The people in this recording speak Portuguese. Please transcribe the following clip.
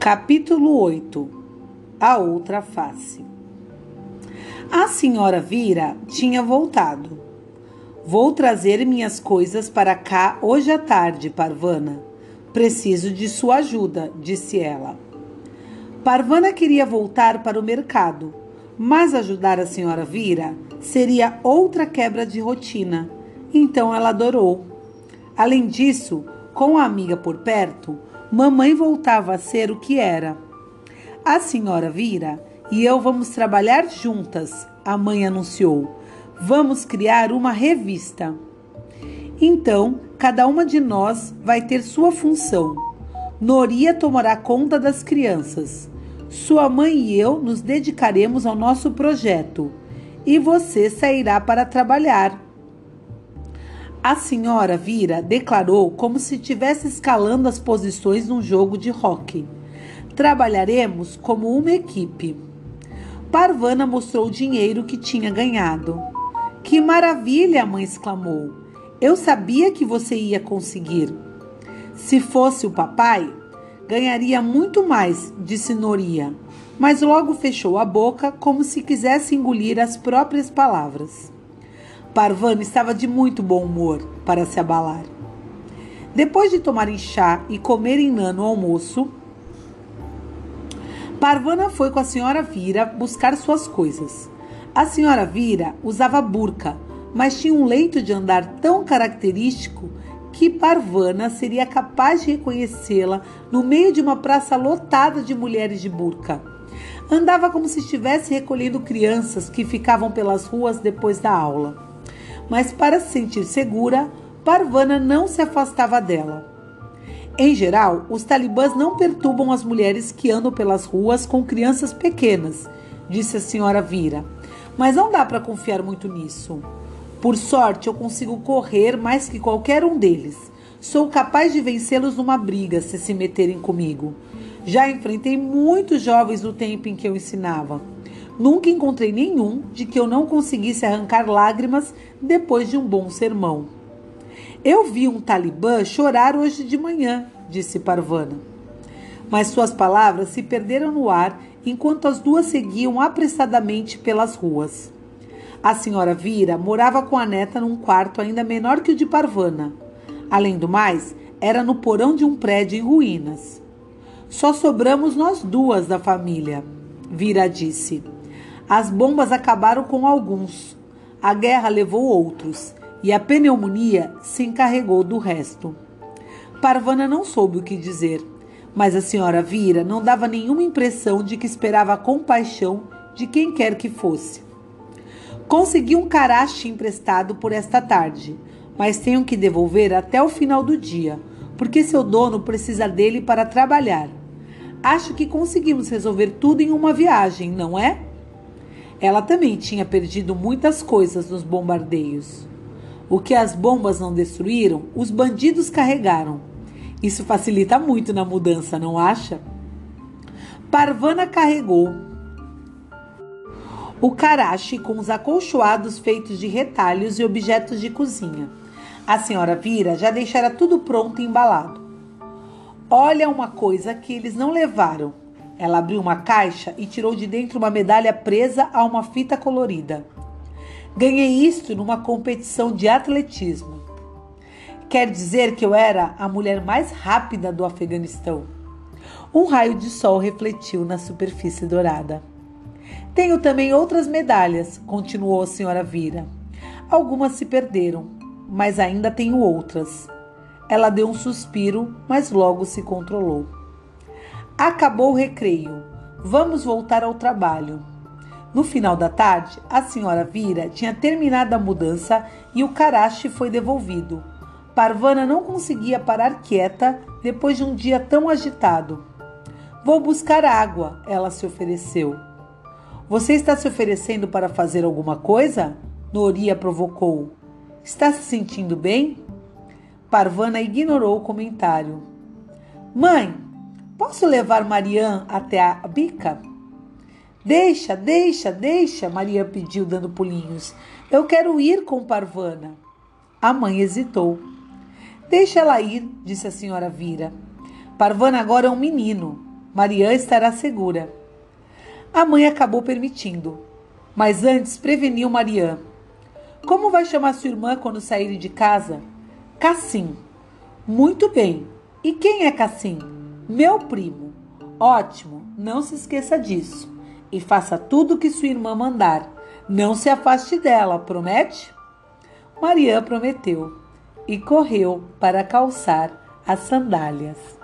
Capítulo 8 A outra face A senhora Vira tinha voltado. Vou trazer minhas coisas para cá hoje à tarde, Parvana. Preciso de sua ajuda, disse ela. Parvana queria voltar para o mercado, mas ajudar a senhora Vira seria outra quebra de rotina, então ela adorou. Além disso, com a amiga por perto, mamãe voltava a ser o que era. A senhora Vira e eu vamos trabalhar juntas, a mãe anunciou. Vamos criar uma revista. Então, cada uma de nós vai ter sua função. Noria tomará conta das crianças. Sua mãe e eu nos dedicaremos ao nosso projeto. E você sairá para trabalhar. A senhora Vira declarou como se estivesse escalando as posições num jogo de rock. Trabalharemos como uma equipe. Parvana mostrou o dinheiro que tinha ganhado. Que maravilha! a mãe exclamou. Eu sabia que você ia conseguir. Se fosse o papai, ganharia muito mais, disse Noria, mas logo fechou a boca como se quisesse engolir as próprias palavras. Parvana estava de muito bom humor para se abalar. Depois de tomarem chá e comerem nã no almoço, Parvana foi com a senhora Vira buscar suas coisas. A senhora Vira usava burca, mas tinha um leito de andar tão característico que Parvana seria capaz de reconhecê-la no meio de uma praça lotada de mulheres de burca. Andava como se estivesse recolhendo crianças que ficavam pelas ruas depois da aula mas para se sentir segura, Parvana não se afastava dela. Em geral, os talibãs não perturbam as mulheres que andam pelas ruas com crianças pequenas, disse a senhora Vira. Mas não dá para confiar muito nisso. Por sorte, eu consigo correr mais que qualquer um deles. Sou capaz de vencê-los numa briga se se meterem comigo. Já enfrentei muitos jovens no tempo em que eu ensinava. Nunca encontrei nenhum de que eu não conseguisse arrancar lágrimas depois de um bom sermão. Eu vi um talibã chorar hoje de manhã, disse Parvana. Mas suas palavras se perderam no ar enquanto as duas seguiam apressadamente pelas ruas. A senhora Vira morava com a neta num quarto ainda menor que o de Parvana. Além do mais, era no porão de um prédio em ruínas. Só sobramos nós duas da família, Vira disse. As bombas acabaram com alguns, a guerra levou outros e a pneumonia se encarregou do resto. Parvana não soube o que dizer, mas a senhora Vira não dava nenhuma impressão de que esperava a compaixão de quem quer que fosse. Consegui um carache emprestado por esta tarde, mas tenho que devolver até o final do dia, porque seu dono precisa dele para trabalhar. Acho que conseguimos resolver tudo em uma viagem, não é? Ela também tinha perdido muitas coisas nos bombardeios. O que as bombas não destruíram, os bandidos carregaram. Isso facilita muito na mudança, não acha? Parvana carregou o carache com os acolchoados feitos de retalhos e objetos de cozinha. A senhora Vira já deixara tudo pronto e embalado. Olha uma coisa que eles não levaram, ela abriu uma caixa e tirou de dentro uma medalha presa a uma fita colorida. Ganhei isto numa competição de atletismo. Quer dizer que eu era a mulher mais rápida do Afeganistão. Um raio de sol refletiu na superfície dourada. Tenho também outras medalhas, continuou a senhora Vira. Algumas se perderam, mas ainda tenho outras. Ela deu um suspiro, mas logo se controlou. Acabou o recreio. Vamos voltar ao trabalho. No final da tarde, a senhora Vira tinha terminado a mudança e o carache foi devolvido. Parvana não conseguia parar quieta depois de um dia tão agitado. Vou buscar água, ela se ofereceu. Você está se oferecendo para fazer alguma coisa? Noria provocou. Está se sentindo bem? Parvana ignorou o comentário. Mãe, Posso levar Marian até a bica? Deixa, deixa, deixa, Marian pediu, dando pulinhos. Eu quero ir com Parvana. A mãe hesitou. Deixa ela ir, disse a senhora Vira. Parvana agora é um menino. Mariã estará segura. A mãe acabou permitindo, mas antes preveniu Mariã. Como vai chamar sua irmã quando sair de casa? Cassim. Muito bem. E quem é Cassim? Meu primo. Ótimo, não se esqueça disso. E faça tudo o que sua irmã mandar. Não se afaste dela, promete? Mariã prometeu e correu para calçar as sandálias.